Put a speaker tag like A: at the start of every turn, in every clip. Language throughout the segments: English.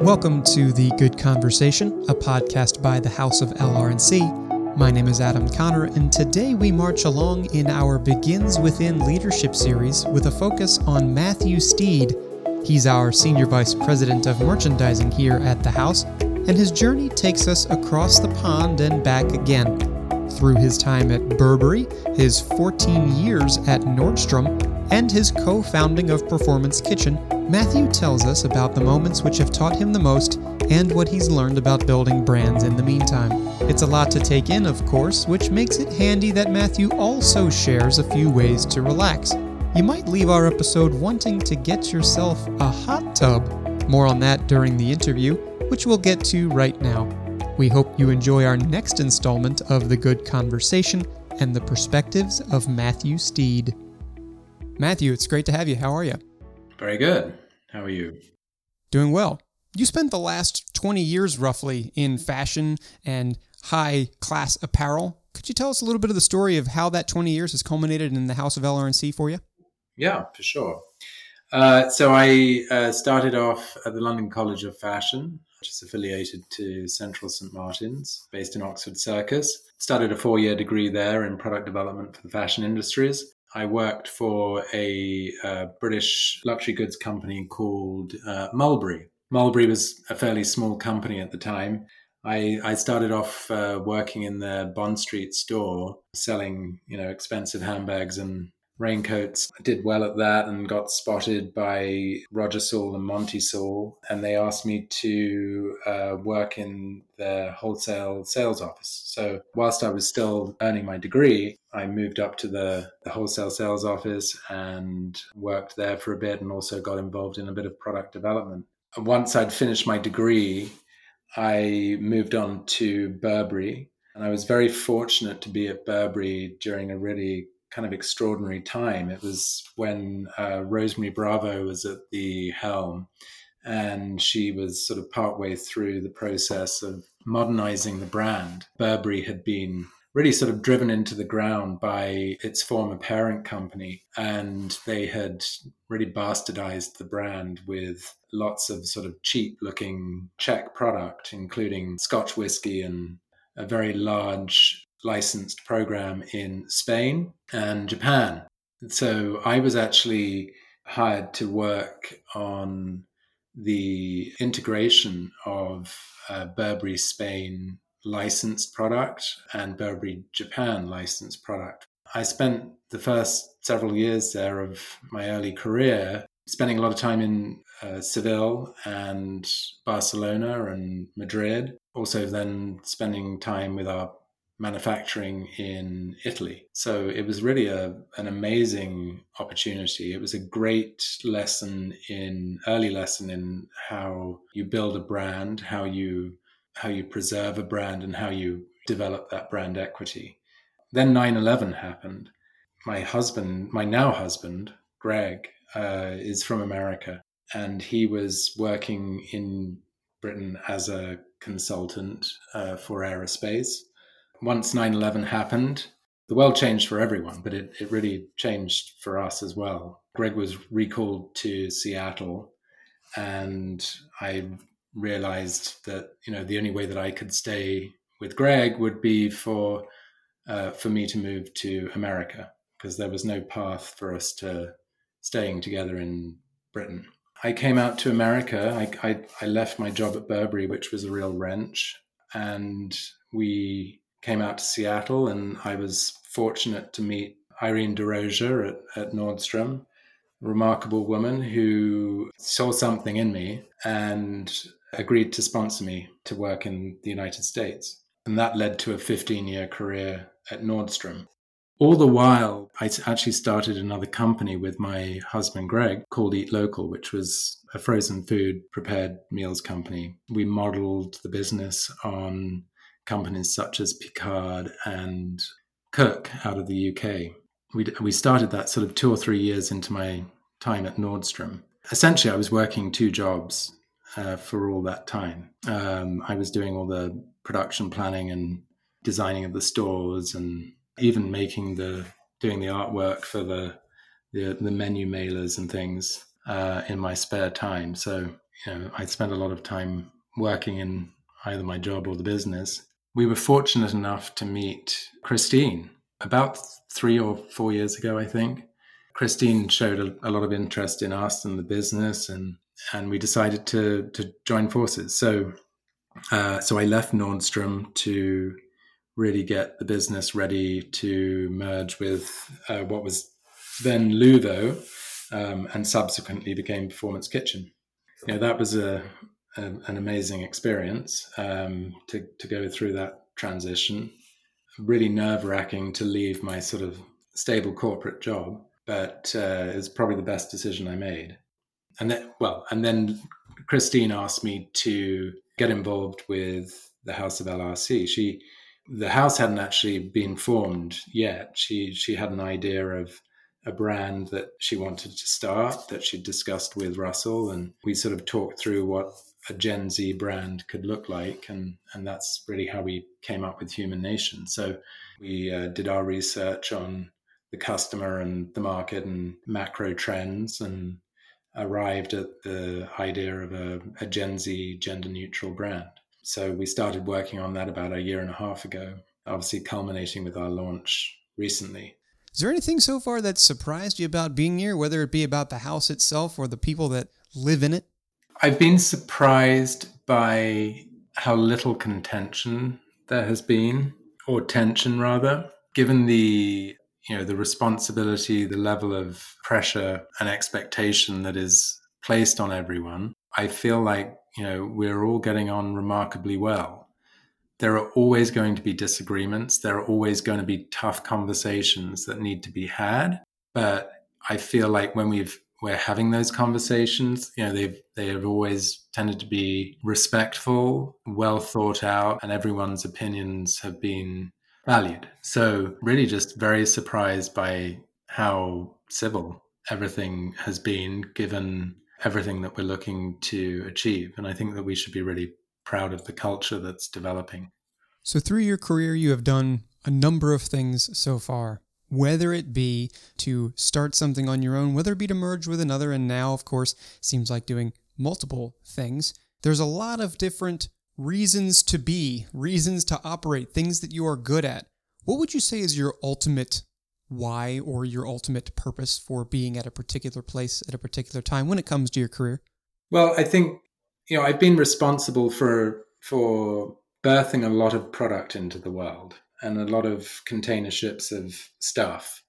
A: Welcome to The Good Conversation, a podcast by the House of LR&C. My name is Adam Connor, and today we march along in our Begins Within Leadership series with a focus on Matthew Steed. He's our Senior Vice President of Merchandising here at the House, and his journey takes us across the pond and back again. Through his time at Burberry, his 14 years at Nordstrom, and his co founding of Performance Kitchen, Matthew tells us about the moments which have taught him the most and what he's learned about building brands in the meantime. It's a lot to take in, of course, which makes it handy that Matthew also shares a few ways to relax. You might leave our episode wanting to get yourself a hot tub. More on that during the interview, which we'll get to right now. We hope you enjoy our next installment of The Good Conversation and the perspectives of Matthew Steed. Matthew, it's great to have you. How are you?
B: Very good. How are you?
A: Doing well. You spent the last 20 years roughly in fashion and high class apparel. Could you tell us a little bit of the story of how that 20 years has culminated in the House of LR&C for you?
B: Yeah, for sure. Uh, so I uh, started off at the London College of Fashion, which is affiliated to Central St Martin's, based in Oxford Circus. Started a four-year degree there in product development for the fashion industries. I worked for a uh, British luxury goods company called uh, Mulberry. Mulberry was a fairly small company at the time. I, I started off uh, working in the Bond Street store, selling you know expensive handbags and raincoats. Did well at that and got spotted by Roger Saul and Monty Saul, and they asked me to uh, work in their wholesale sales office. So whilst I was still earning my degree, I moved up to the, the wholesale sales office and worked there for a bit, and also got involved in a bit of product development. Once I'd finished my degree, I moved on to Burberry. And I was very fortunate to be at Burberry during a really kind of extraordinary time. It was when uh, Rose Marie Bravo was at the helm, and she was sort of partway through the process of modernizing the brand. Burberry had been really sort of driven into the ground by its former parent company, and they had really bastardized the brand with lots of sort of cheap looking check product, including Scotch whiskey and a very large licensed program in Spain and Japan. So I was actually hired to work on the integration of uh, Burberry Spain licensed product and Burberry Japan licensed product. I spent the first several years there of my early career spending a lot of time in uh, Seville and Barcelona and Madrid. Also, then spending time with our manufacturing in Italy. So it was really a, an amazing opportunity. It was a great lesson in early lesson in how you build a brand, how you how you preserve a brand and how you develop that brand equity. Then 9/11 happened. My husband, my now husband, Greg, uh, is from America and he was working in Britain as a consultant uh, for aerospace once 9 11 happened, the world changed for everyone, but it, it really changed for us as well. Greg was recalled to Seattle, and I realized that you know the only way that I could stay with Greg would be for uh, for me to move to America because there was no path for us to staying together in Britain. I came out to America. I, I, I left my job at Burberry, which was a real wrench, and we came out to Seattle, and I was fortunate to meet Irene DeRozier at, at Nordstrom, a remarkable woman who saw something in me and agreed to sponsor me to work in the United States. And that led to a 15 year career at Nordstrom. All the while, I actually started another company with my husband Greg called Eat Local, which was a frozen food prepared meals company. We modeled the business on companies such as Picard and Kirk out of the UK. We, we started that sort of two or three years into my time at Nordstrom. Essentially, I was working two jobs uh, for all that time. Um, I was doing all the production planning and designing of the stores and even making the doing the artwork for the the, the menu mailers and things uh, in my spare time. So, you know, I spent a lot of time working in either my job or the business. We were fortunate enough to meet Christine about three or four years ago, I think. Christine showed a, a lot of interest in us and the business, and and we decided to to join forces. So, uh, so I left Nordstrom to really get the business ready to merge with uh, what was then Luvo, um, and subsequently became Performance Kitchen. You know, that was a, a an amazing experience um, to to go through that transition. Really nerve wracking to leave my sort of stable corporate job, but uh, it was probably the best decision I made. And then, well, and then Christine asked me to get involved with the House of LRC. She, the house hadn't actually been formed yet. She she had an idea of a brand that she wanted to start that she discussed with Russell, and we sort of talked through what a Gen Z brand could look like, and and that's really how we came up with Human Nation. So we uh, did our research on the customer and the market and macro trends, and arrived at the idea of a, a Gen Z gender neutral brand. So we started working on that about a year and a half ago, obviously culminating with our launch recently.
A: Is there anything so far that surprised you about being here, whether it be about the house itself or the people that live in it?
B: I've been surprised by how little contention there has been, or tension rather, given the you know the responsibility, the level of pressure and expectation that is placed on everyone. I feel like you know we're all getting on remarkably well there are always going to be disagreements. There are always going to be tough conversations that need to be had. But I feel like when we've we're having those conversations, you know, they've they have always tended to be respectful, well thought out, and everyone's opinions have been valued. So really just very surprised by how civil everything has been given everything that we're looking to achieve. And I think that we should be really proud of the culture that's developing.
A: So, through your career, you have done a number of things so far, whether it be to start something on your own, whether it be to merge with another, and now, of course, seems like doing multiple things. There's a lot of different reasons to be, reasons to operate, things that you are good at. What would you say is your ultimate why or your ultimate purpose for being at a particular place at a particular time when it comes to your career?
B: Well, I think you know, I've been responsible for for birthing a lot of product into the world and a lot of container ships of stuff.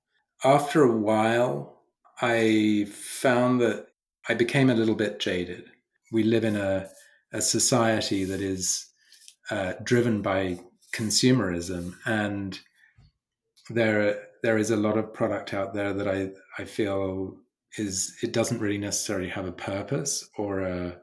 B: After a while, I found that I became a little bit jaded. We live in a, a society that is uh, driven by consumerism, and there there is a lot of product out there that I I feel is it doesn't really necessarily have a purpose or a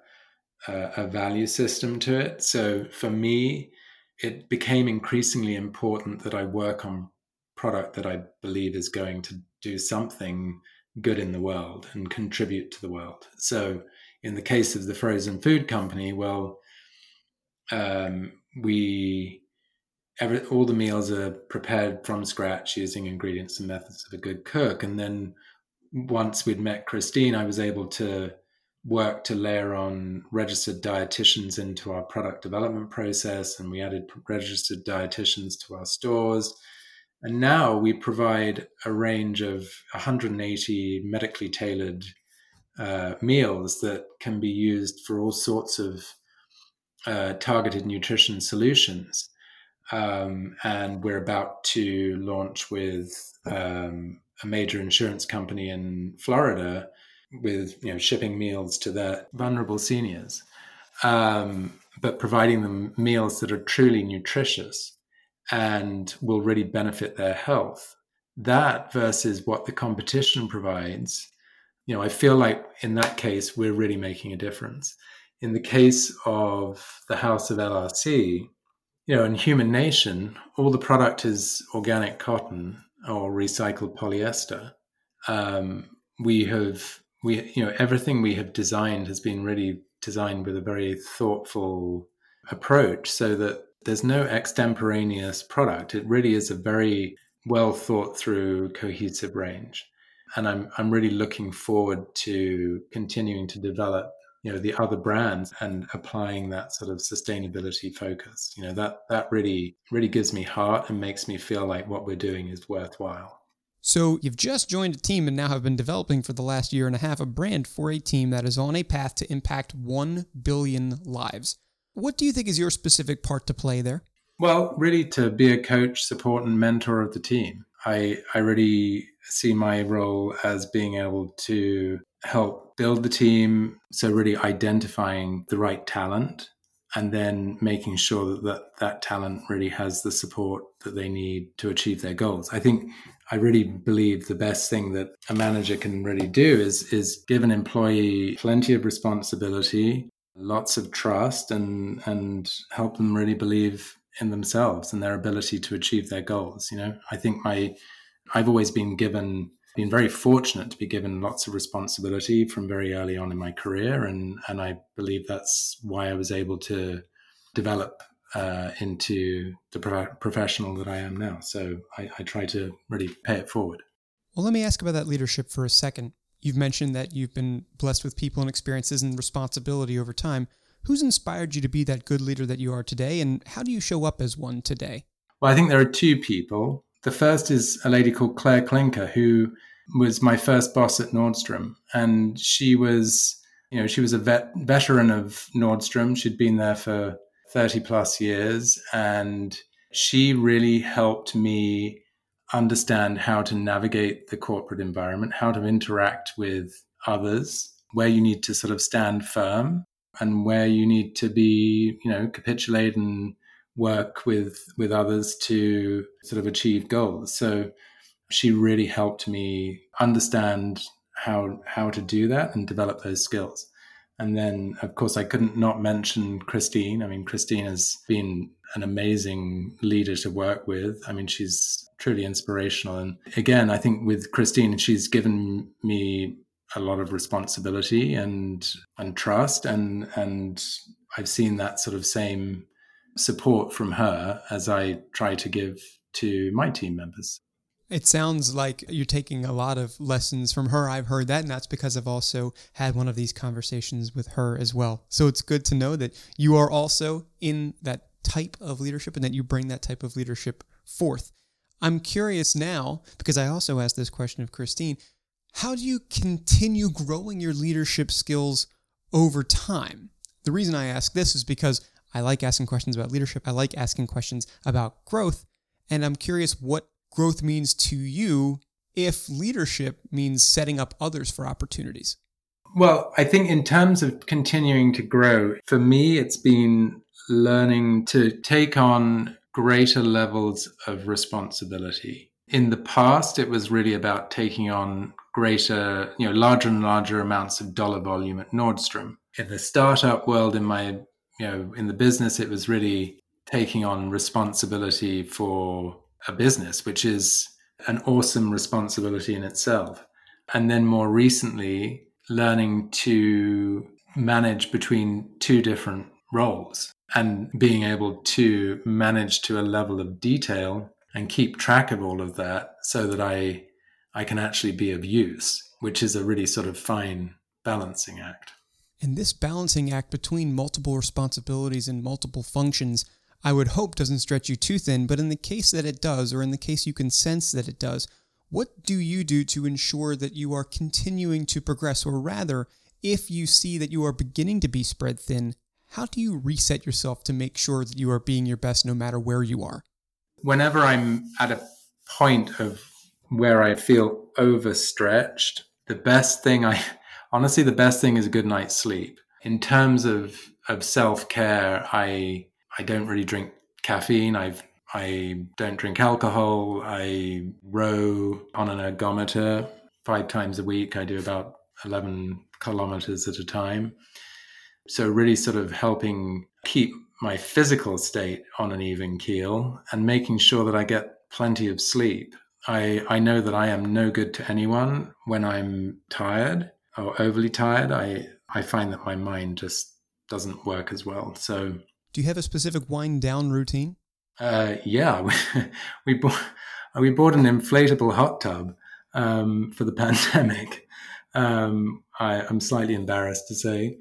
B: a, a value system to it. So for me, it became increasingly important that I work on product that I believe is going to do something good in the world and contribute to the world. So in the case of the frozen food company, well, um, we every, all the meals are prepared from scratch using ingredients and methods of a good cook. And then once we'd met Christine, I was able to work to layer on registered dietitians into our product development process, and we added registered dietitians to our stores. And now we provide a range of 180 medically tailored uh, meals that can be used for all sorts of uh, targeted nutrition solutions. Um, and we're about to launch with um, a major insurance company in Florida with you know shipping meals to their vulnerable seniors, um, but providing them meals that are truly nutritious and will really benefit their health. That versus what the competition provides, you know, I feel like in that case we're really making a difference. In the case of the House of LRC, you know, in Human Nation, all the product is organic cotton or recycled polyester. Um, we have we you know everything we have designed has been really designed with a very thoughtful approach so that there's no extemporaneous product. It really is a very well thought through cohesive range. And I'm, I'm really looking forward to continuing to develop you know the other brands and applying that sort of sustainability focus. You know that that really really gives me heart and makes me feel like what we're doing is worthwhile
A: so you've just joined a team and now have been developing for the last year and a half a brand for a team that is on a path to impact 1 billion lives. What do you think is your specific part to play there?
B: Well, really to be a coach, support and mentor of the team. I I really see my role as being able to help build the team, so really identifying the right talent and then making sure that, that that talent really has the support that they need to achieve their goals. I think I really believe the best thing that a manager can really do is is give an employee plenty of responsibility, lots of trust, and and help them really believe in themselves and their ability to achieve their goals. You know, I think my I've always been given been very fortunate to be given lots of responsibility from very early on in my career and and I believe that's why I was able to develop uh, into the pro- professional that I am now. So I, I try to really pay it forward.
A: Well, let me ask about that leadership for a second. You've mentioned that you've been blessed with people and experiences and responsibility over time. Who's inspired you to be that good leader that you are today, and how do you show up as one today?
B: Well, I think there are two people. The first is a lady called Claire Klinker, who was my first boss at Nordstrom, and she was, you know, she was a vet, veteran of Nordstrom. She'd been there for 30 plus years. And she really helped me understand how to navigate the corporate environment, how to interact with others, where you need to sort of stand firm and where you need to be, you know, capitulate and work with with others to sort of achieve goals. So she really helped me understand how how to do that and develop those skills. And then, of course, I couldn't not mention Christine. I mean, Christine has been an amazing leader to work with. I mean, she's truly inspirational. And again, I think with Christine, she's given me a lot of responsibility and and trust, and and I've seen that sort of same support from her as I try to give to my team members.
A: It sounds like you're taking a lot of lessons from her. I've heard that, and that's because I've also had one of these conversations with her as well. So it's good to know that you are also in that type of leadership and that you bring that type of leadership forth. I'm curious now, because I also asked this question of Christine how do you continue growing your leadership skills over time? The reason I ask this is because I like asking questions about leadership, I like asking questions about growth, and I'm curious what growth means to you if leadership means setting up others for opportunities?
B: Well, I think in terms of continuing to grow, for me, it's been learning to take on greater levels of responsibility. In the past, it was really about taking on greater, you know, larger and larger amounts of dollar volume at Nordstrom. In the startup world, in my, you know, in the business, it was really taking on responsibility for a business, which is an awesome responsibility in itself. And then more recently, learning to manage between two different roles and being able to manage to a level of detail and keep track of all of that so that I I can actually be of use, which is a really sort of fine balancing act.
A: And this balancing act between multiple responsibilities and multiple functions I would hope doesn't stretch you too thin, but in the case that it does, or in the case you can sense that it does, what do you do to ensure that you are continuing to progress? Or rather, if you see that you are beginning to be spread thin, how do you reset yourself to make sure that you are being your best no matter where you are?
B: Whenever I'm at a point of where I feel overstretched, the best thing I honestly, the best thing is a good night's sleep. In terms of, of self care, I I don't really drink caffeine. I've I don't drink alcohol. I row on an ergometer five times a week. I do about 11 kilometers at a time. So, really, sort of helping keep my physical state on an even keel and making sure that I get plenty of sleep. I, I know that I am no good to anyone when I'm tired or overly tired. I, I find that my mind just doesn't work as well. So,
A: do you have a specific wind down routine?
B: Uh, yeah, we bought we bought an inflatable hot tub um, for the pandemic. Um, I, am slightly embarrassed to say.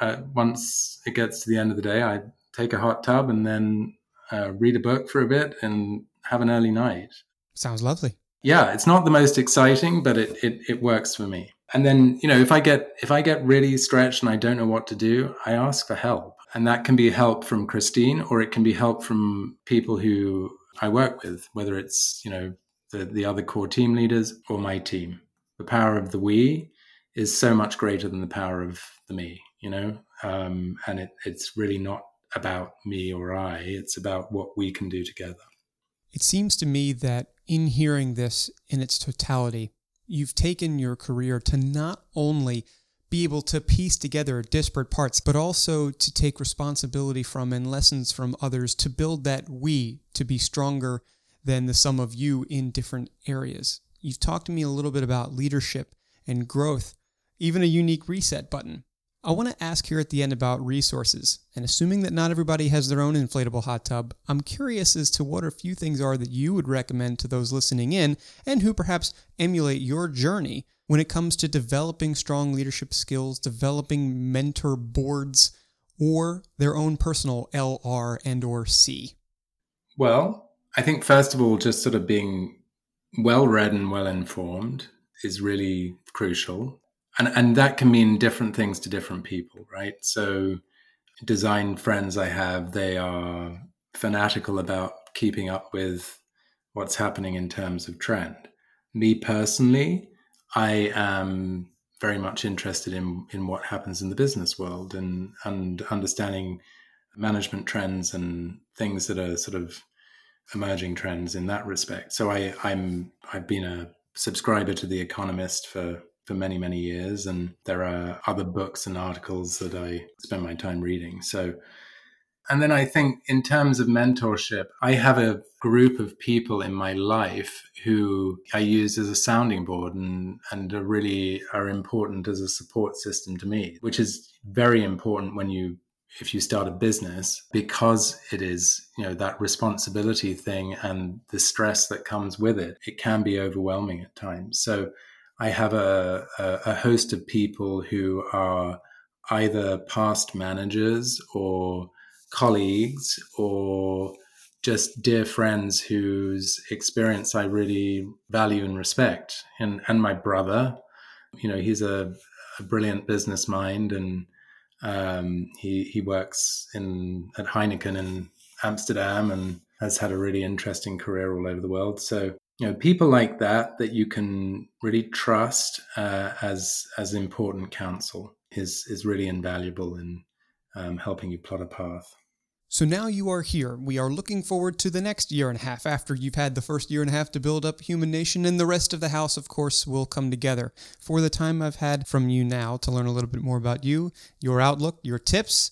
B: Uh, once it gets to the end of the day, I take a hot tub and then uh, read a book for a bit and have an early night.
A: Sounds lovely.
B: Yeah, it's not the most exciting, but it, it, it works for me. And then, you know, if I get if I get really stretched and I don't know what to do, I ask for help. And that can be help from Christine or it can be help from people who I work with, whether it's, you know, the, the other core team leaders or my team. The power of the we is so much greater than the power of the me, you know? Um, and it, it's really not about me or I, it's about what we can do together.
A: It seems to me that in hearing this in its totality, you've taken your career to not only be able to piece together disparate parts, but also to take responsibility from and lessons from others to build that we to be stronger than the sum of you in different areas. You've talked to me a little bit about leadership and growth, even a unique reset button. I want to ask here at the end about resources, and assuming that not everybody has their own inflatable hot tub, I'm curious as to what a few things are that you would recommend to those listening in and who perhaps emulate your journey when it comes to developing strong leadership skills, developing mentor boards, or their own personal LR and or C?
B: Well, I think first of all, just sort of being well read and well informed is really crucial. And and that can mean different things to different people, right? So design friends I have, they are fanatical about keeping up with what's happening in terms of trend. Me personally, I am very much interested in in what happens in the business world and and understanding management trends and things that are sort of emerging trends in that respect. So I I'm I've been a subscriber to The Economist for for many many years and there are other books and articles that I spend my time reading. So and then I think, in terms of mentorship, I have a group of people in my life who I use as a sounding board and, and are really are important as a support system to me, which is very important when you if you start a business because it is you know that responsibility thing and the stress that comes with it it can be overwhelming at times so i have a, a, a host of people who are either past managers or colleagues or just dear friends whose experience I really value and respect. And and my brother, you know, he's a, a brilliant business mind, and um, he he works in at Heineken in Amsterdam and has had a really interesting career all over the world. So you know, people like that that you can really trust uh, as as important counsel is is really invaluable in um, helping you plot a path.
A: So now you are here. We are looking forward to the next year and a half after you've had the first year and a half to build up Human Nation, and the rest of the house, of course, will come together. For the time I've had from you now to learn a little bit more about you, your outlook, your tips,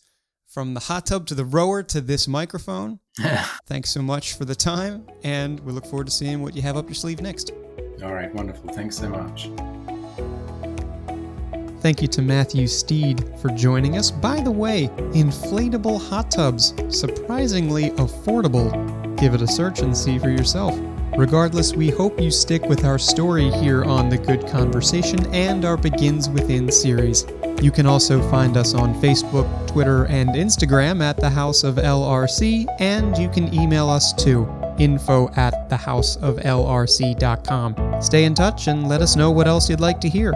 A: from the hot tub to the rower to this microphone. Thanks so much for the time, and we look forward to seeing what you have up your sleeve next.
B: All right, wonderful. Thanks so much.
A: Thank you to Matthew Steed for joining us. By the way, inflatable hot tubs, surprisingly affordable. Give it a search and see for yourself. Regardless, we hope you stick with our story here on The Good Conversation and our Begins Within series. You can also find us on Facebook, Twitter, and Instagram at the House of LRC, and you can email us to info at thehouseoflrc.com. Stay in touch and let us know what else you'd like to hear.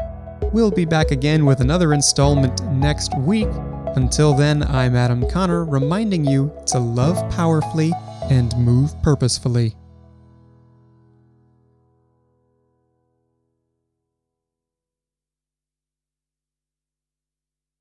A: We'll be back again with another installment next week. Until then, I'm Adam Connor, reminding you to love powerfully and move purposefully.